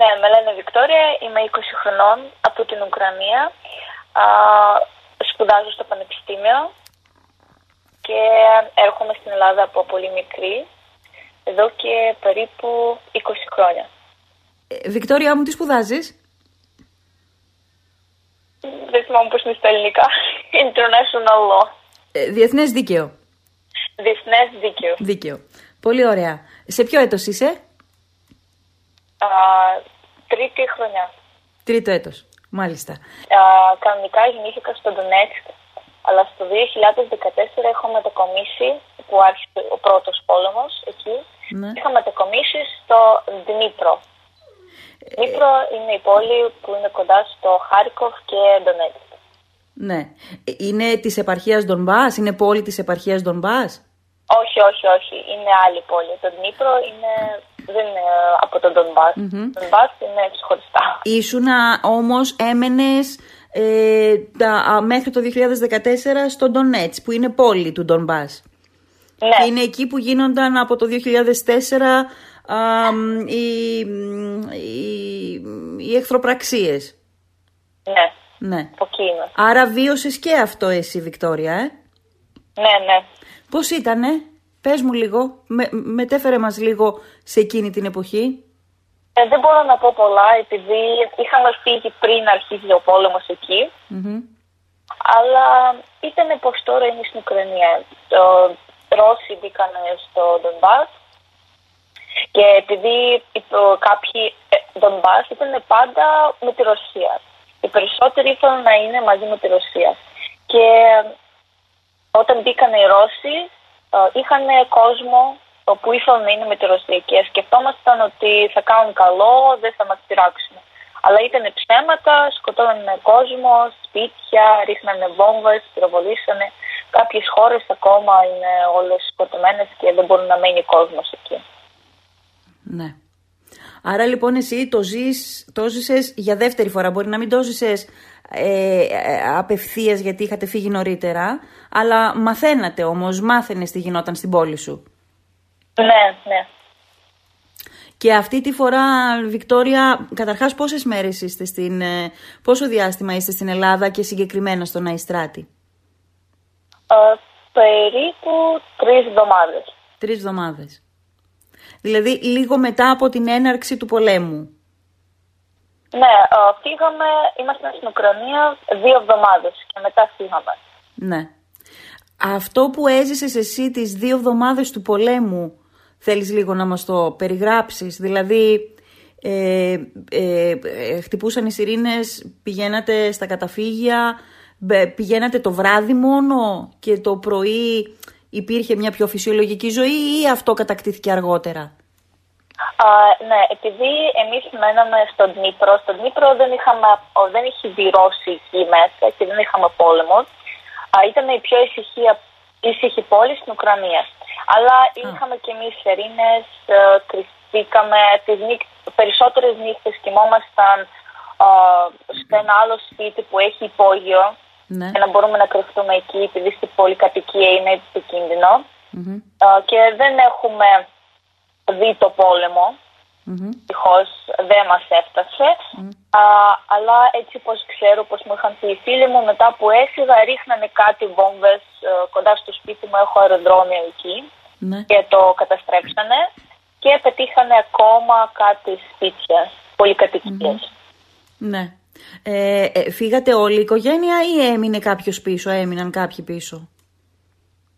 Ναι, με λένε Βικτόρια, είμαι 20 χρονών από την Ουκρανία. Α, σπουδάζω στο Πανεπιστήμιο και έρχομαι στην Ελλάδα από πολύ μικρή, εδώ και περίπου 20 χρόνια. Ε, Βικτόρια μου, τι σπουδάζεις; Δεν θυμάμαι πώς είναι στα ελληνικά. International Law. Ε, Διεθνές δίκαιο. Διεθνές δίκαιο. Δίκαιο. Πολύ ωραία. Σε ποιο έτος είσαι; Α, τρίτη χρονιά. Τρίτο έτος. Μάλιστα. Α, κανονικά γεννήθηκα στο Ντονέτσκ, αλλά στο 2014 έχω μετακομίσει, που άρχισε ο πρώτος πόλεμος εκεί, Ναι. είχα μετακομίσει στο Δνήπρο. Δνήπρο είναι η πόλη που είναι κοντά στο Χάρικοφ και Ντονέτσκ. Ναι. Ε, Είναι της επαρχίας Ντονμπάς; Είναι πόλη της επαρχίας Ντονμπάς; Όχι, όχι, όχι. Είναι άλλη πόλη. Το Δνήπρο είναι, δεν είναι από τον Ντονμπάς. Το Ντονμπάς είναι ξεχωριστά. Ήσουνα όμως έμενες ε, τα, α, μέχρι το 2014 στο Ντονέτς που είναι πόλη του Ντονμπάς. Ναι, Και είναι εκεί που γίνονταν από το 2004 α, μ, οι, μ, οι, οι εχθροπραξίες. ναι. Ναι. Από εκεί είμαι. Άρα βίωσες και αυτό εσύ Βικτόρια, ε; Ναι, ναι. Πώς ήτανε, πες μου λίγο, με, μετέφερε μας λίγο σε εκείνη την εποχή. Ε, δεν μπορώ να πω πολλά επειδή είχαμε φύγει πριν αρχίσει ο πόλεμος εκεί. Μμμ. Αλλά ήταν πώ τώρα είναι στην Ουκρανία. Το Ρώσοι μπήκαν στο Ντομπάς και επειδή υπο- κάποιοι ε, Ντομπάς ήταν πάντα με τη Ρωσία. Οι περισσότεροι ήθελαν να είναι μαζί με τη Ρωσία. Και όταν μπήκαν οι Ρώσοι ε, είχαν κόσμο ε, που ήθελαν να είναι με τη Ρωσία και σκεφτόμασταν ότι θα κάνουν καλό, δεν θα μας πειράξουν. Αλλά ήταν ψέματα, σκοτώνανε κόσμο, σπίτια, ρίχνανε βόμβες, πυροβολήσανε. Κάποιες χώρες ακόμα είναι όλες σκοτωμένες και δεν μπορεί να μένει κόσμος εκεί. Ναι. Άρα λοιπόν εσύ το, ζεις, το ζήσες για δεύτερη φορά. Μπορεί να μην το ζήσες ε, ε, απευθείας γιατί είχατε φύγει νωρίτερα, αλλά μαθαίνατε όμως, μάθαινες τι γινόταν στην πόλη σου. Ναι, ναι. Και αυτή τη φορά, Βικτόρια, καταρχάς πόσες μέρες είστε στην, ε, πόσο διάστημα είστε στην Ελλάδα και συγκεκριμένα στον Αϊστράτη; Ε, περίπου τρεις εβδομάδες. Τρεις εβδομάδες. Δηλαδή λίγο μετά από την έναρξη του πολέμου. Ναι, ε, φύγαμε, ήμασταν στην Ουκρανία δύο εβδομάδες και μετά φύγαμε. Ναι. Αυτό που έζησες εσύ τις δύο εβδομάδες του πολέμου, θέλεις λίγο να μας το περιγράψεις; Δηλαδή, ε, ε, ε, χτυπούσαν οι σιρήνες, πηγαίνατε στα καταφύγια, μπε- πηγαίνατε το βράδυ μόνο και το πρωί υπήρχε μια πιο φυσιολογική ζωή ή αυτό κατακτήθηκε αργότερα; Α, ναι, επειδή εμείς μέναμε στον Δνήπρο, στον Δνήπρο δεν, είχαμε, ο, δεν είχε μπει Ρώσοι εκεί μέσα και δεν είχαμε πόλεμο. Α, ήταν η πιο ησυχία, ήσυχη πόλη στην Ουκρανία. Αλλά είχαμε και εμείς σερίνες, ε, κρυφτήκαμε, τις νύχ, περισσότερες νύχτες κοιμόμασταν α, σε ένα άλλο σπίτι που έχει υπόγειο Ναι. για να μπορούμε να κρυφτούμε εκεί επειδή στην πολυκατοικία είναι επικίνδυνο. Μμμ. Α, και δεν έχουμε δει το πόλεμο. Μμμ. Ευτυχώ δεν μας έφτασε. Α, αλλά έτσι πως ξέρω πως μου είχαν πει οι φίλοι μου, μετά που έφυγα ρίχνανε κάτι βόμβες ε, κοντά στο σπίτι μου, έχω αεροδρόμιο εκεί Ναι. και το καταστρέψανε και πετύχανε ακόμα κάτι σπίτια, πολυκατοικίες. Ναι. Ε, ε, φύγατε όλη η οικογένεια ή έμεινε κάποιος πίσω, έμειναν κάποιοι πίσω;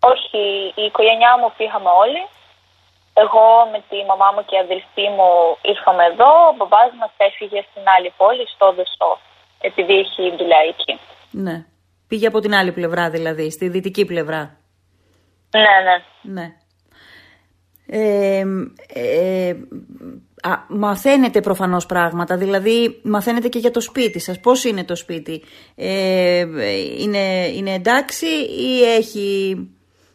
Όχι, η οικογένειά μου φύγαμε όλοι. Εγώ με τη μαμά μου και η αδελφή μου ήρθαμε εδώ. Ο μπαμπάς μας έφυγε στην άλλη πόλη, στο Δεσό, επειδή έχει δουλειά εκεί. Ναι. Πήγε από την άλλη πλευρά δηλαδή, στη δυτική πλευρά. Ναι, ναι. Ναι. Ε, ε, α, μαθαίνετε προφανώς πράγματα, δηλαδή μαθαίνετε και για το σπίτι σας. Πώς είναι το σπίτι, ε, είναι, είναι εντάξει ή έχει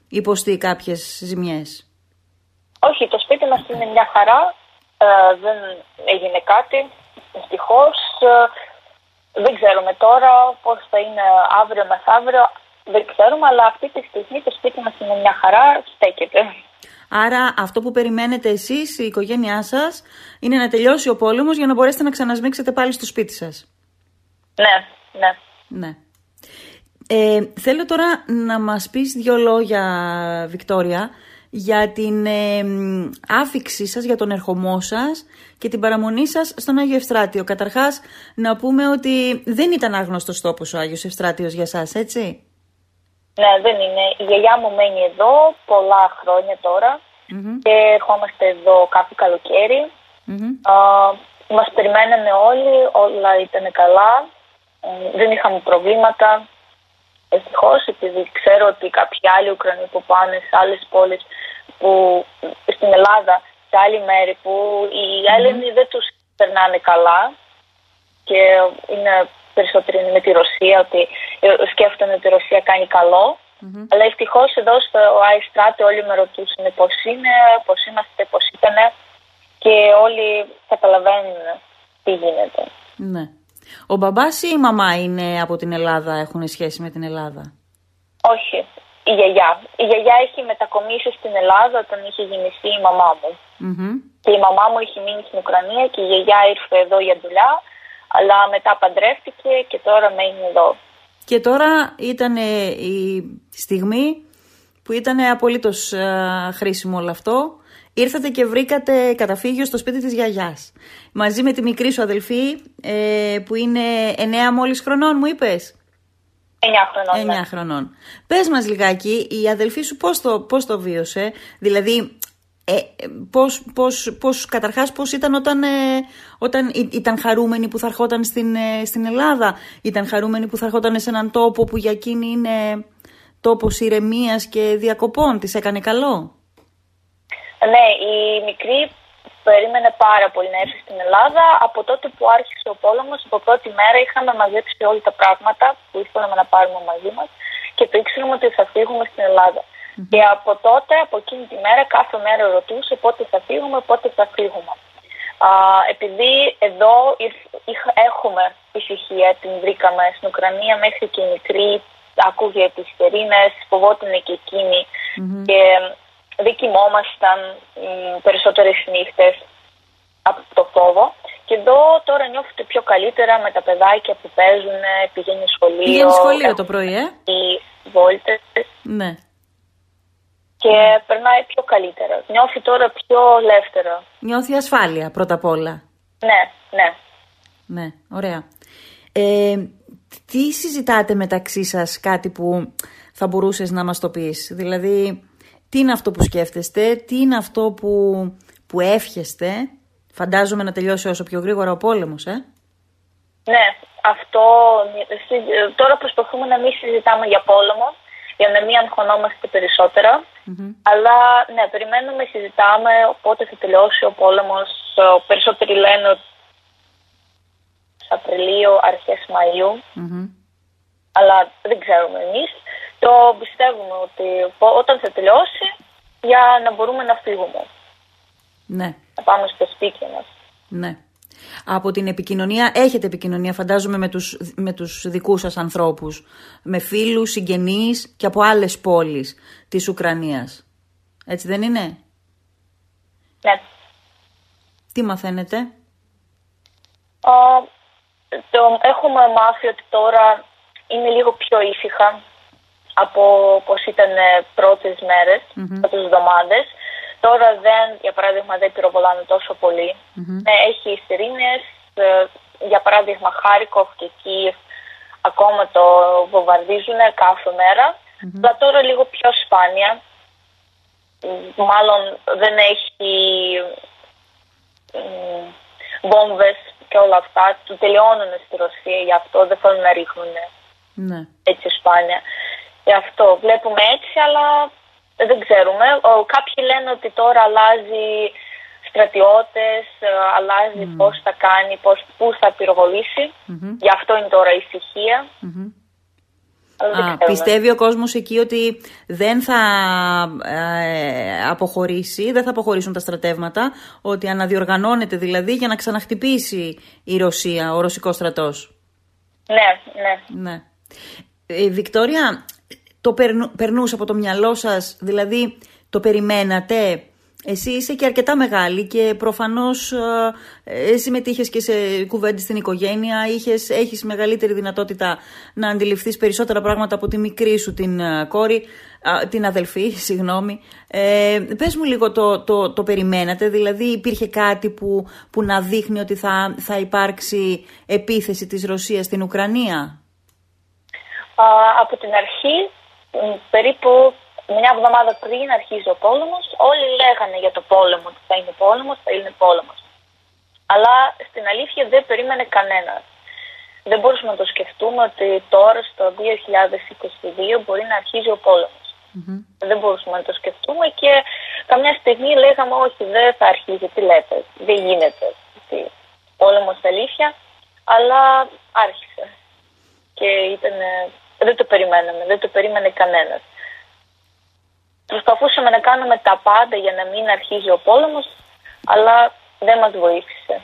υποστεί κάποιες ζημιές; Όχι, το σπίτι μας είναι μια χαρά. Ε, δεν έγινε κάτι, ευτυχώ. δεν ξέρουμε τώρα πώς θα είναι αύριο μεθαύριο. Δεν ξέρουμε, αλλά αυτή τη στιγμή το σπίτι μας είναι μια χαρά, στέκεται. Άρα αυτό που περιμένετε εσείς, η οικογένειά σας, είναι να τελειώσει ο πόλεμος για να μπορέσετε να ξανασμίξετε πάλι στο σπίτι σας. Ναι, ναι. Ναι. Ε, θέλω τώρα να μας πεις δύο λόγια, Βικτόρια, για την ε, άφηξή σας, για τον ερχομό σας και την παραμονή σας στον Άγιο Ευστράτιο. Καταρχάς, να πούμε ότι δεν ήταν άγνωστος τόπος ο Άγιος Ευστράτιος για σας, έτσι; Ναι, δεν είναι. Η γιαγιά μου μένει εδώ πολλά χρόνια και ερχόμαστε εδώ κάποιο καλοκαίρι. Mm-hmm. μας περιμένανε όλοι, όλα ήταν καλά, δεν είχαμε προβλήματα. Ευτυχώς, επειδή ξέρω ότι κάποιοι άλλοι Ουκρανοί που πάνε σε άλλες πόλεις που στην Ελλάδα, σε άλλη μέρη που οι Έλληνοι δεν τους περνάνε καλά και είναι περισσότεροι με τη Ρωσία, ότι σκέφτονται ότι η Ρωσία κάνει Αλλά ευτυχώς εδώ στο Αϊστράτη όλοι με ρωτούσαν πώς είναι, πώς είμαστε, πώς ήταν και όλοι καταλαβαίνουν τι γίνεται. Ναι. Ο μπαμπάς ή η μαμά είναι από την Ελλάδα, έχουν σχέση με την Ελλάδα; Όχι, η γιαγιά. Η γιαγιά έχει μετακομίσει στην Ελλάδα όταν είχε γεννηθεί η μαμά μου. Και η μαμά μου έχει μείνει στην Ουκρανία και η γιαγιά ήρθε εδώ για δουλειά, αλλά μετά παντρεύτηκε και τώρα μένει εδώ. Και τώρα ήταν η στιγμή που ήταν απολύτως ε, χρήσιμο όλο αυτό ήρθατε και βρήκατε καταφύγιο στο σπίτι της γιαγιάς. Μαζί με τη μικρή σου αδελφή ε, που είναι 9 μόλις χρονών μου είπες; 9 χρονών. 9 ναι. χρονών. Πες μας λιγάκι, η αδελφή σου πώς το, πώς το βίωσε, δηλαδή ε, πώς, πώς, πώς, καταρχάς πώς ήταν όταν, ε, όταν ήταν χαρούμενη που θα ερχόταν στην, ε, στην Ελλάδα, ήταν χαρούμενη που θα ερχόταν σε έναν τόπο που για εκείνη είναι τόπος ηρεμίας και διακοπών, της έκανε καλό; Ναι, η μικρή περίμενε πάρα πολύ να έρθει στην Ελλάδα. Από τότε που άρχισε ο πόλεμος, από πρώτη μέρα είχαμε μαζέψει όλα τα πράγματα που ήθελαμε να πάρουμε μαζί μας και το ήξεραμε ότι θα φύγουμε στην ελλαδα Και από τότε, από εκείνη τη μέρα, κάθε μέρα ρωτούσε πότε θα φύγουμε, πότε θα φύγουμε. Α, επειδή εδώ έχουμε ησυχία, την βρήκαμε στην Ουκρανία μέχρι και η μικρή, άκουγε τις στερίνες, φοβόταν και εκεινη και δεν κοιμόμασταν περισσότερες νύχτες από το φόβο. Και εδώ τώρα νιώθετε πιο καλύτερα με τα παιδάκια που παίζουν, πηγαίνει σχολείο. Πηγαίνει σχολείο το πρωί, ε; Οι βόλτες. Ναι. Και περνάει πιο καλύτερα. Νιώθει τώρα πιο ελεύθερα. Νιώθει ασφάλεια πρώτα απ' όλα. Ναι, ναι. Ναι, ωραία. Ε, τι συζητάτε μεταξύ σας κάτι που θα μπορούσες να μας το πεις; Δηλαδή, τι είναι αυτό που σκέφτεστε, τι είναι αυτό που, που εύχεστε. Φαντάζομαι να τελειώσει όσο πιο γρήγορα ο πόλεμος, ε. Ναι, αυτό τώρα προσπαθούμε να μην συζητάμε για πόλεμο, για να μην αγχωνόμαστε Αλλά ναι, περιμένουμε, συζητάμε πότε θα τελειώσει ο πόλεμος. Περισσότεροι λένε ότι Απριλίου, αρχές Αλλά δεν ξέρουμε εμείς το πιστεύουμε ότι όταν θα τελειώσει για να μπορούμε να φύγουμε. Ναι. Να πάμε στο σπίτι μας. Ναι. Από την επικοινωνία, έχετε επικοινωνία φαντάζομαι με τους, με τους δικούς σας ανθρώπους, με φίλους, συγγενείς και από άλλες πόλεις της Ουκρανίας. Έτσι δεν είναι; Ναι. Τι μαθαίνετε; το, έχουμε μάθει ότι τώρα είναι λίγο πιο ήσυχα από πώς ήταν ε, πρώτες μέρες, mm-hmm. πρώτες εβδομάδες. Τώρα δεν, για παράδειγμα, δεν πυροβολάνε τόσο πολύ. Ναι, έχει σιρήνες, ε, για παράδειγμα Χάρικοφ και Κίεφ ακόμα το βομβαρδίζουν κάθε μέρα. Αλλά τώρα λίγο πιο σπάνια. Μάλλον δεν έχει βόμβες και όλα αυτά. Του τελειώνουν στη Ρωσία, γι' αυτό δεν θέλουν να ρίχνουν ναι. έτσι σπάνια. Γι' αυτό βλέπουμε έτσι, αλλά δεν ξέρουμε. Κάποιοι λένε ότι τώρα αλλάζει στρατιώτες, ε, αλλάζει mm. πώς θα κάνει, πώς, πού θα πυροβολήσει. Γι' αυτό είναι τώρα η ησυχία. Α, πιστεύει ο κόσμος εκεί ότι δεν θα ε, αποχωρήσει, δεν θα αποχωρήσουν τα στρατεύματα, ότι αναδιοργανώνεται δηλαδή για να ξαναχτυπήσει η Ρωσία, ο ρωσικός στρατός; Ναι, ναι. ναι. Ε, Βικτόρια, το περνούσε από το μυαλό σας, δηλαδή το περιμένατε; Εσύ είσαι και αρκετά μεγάλη και προφανώς ε, συμμετείχες και σε κουβέντες στην οικογένεια, είχες, έχεις μεγαλύτερη δυνατότητα να αντιληφθείς περισσότερα πράγματα από τη μικρή σου την ε, κόρη, την αδελφή, συγγνώμη. Ε, πες μου λίγο το, το, το περιμένατε, δηλαδή υπήρχε κάτι που, που να δείχνει ότι θα, θα υπάρξει επίθεση της Ρωσίας στην Ουκρανία; Από την αρχή, περίπου μια εβδομάδα πριν αρχίζει ο πόλεμος, όλοι λέγανε για το πόλεμο ότι θα είναι πόλεμος, θα είναι πόλεμος. Αλλά στην αλήθεια δεν περίμενε κανένας. Δεν μπορούσαμε να το σκεφτούμε ότι τώρα στο 2022 μπορεί να αρχίζει ο πολεμο Δεν μπορούσαμε να το σκεφτούμε και καμιά στιγμή λέγαμε όχι δεν θα αρχίζει, τι λέτε, δεν γίνεται. Πόλεμος στα αλήθεια, αλλά άρχισε. Και ήταν, δεν το περιμέναμε, δεν το περίμενε κανένας. Προσπαθούσαμε να κάνουμε τα πάντα για να μην αρχίζει ο πόλεμος, αλλά δεν μας βοήθησε.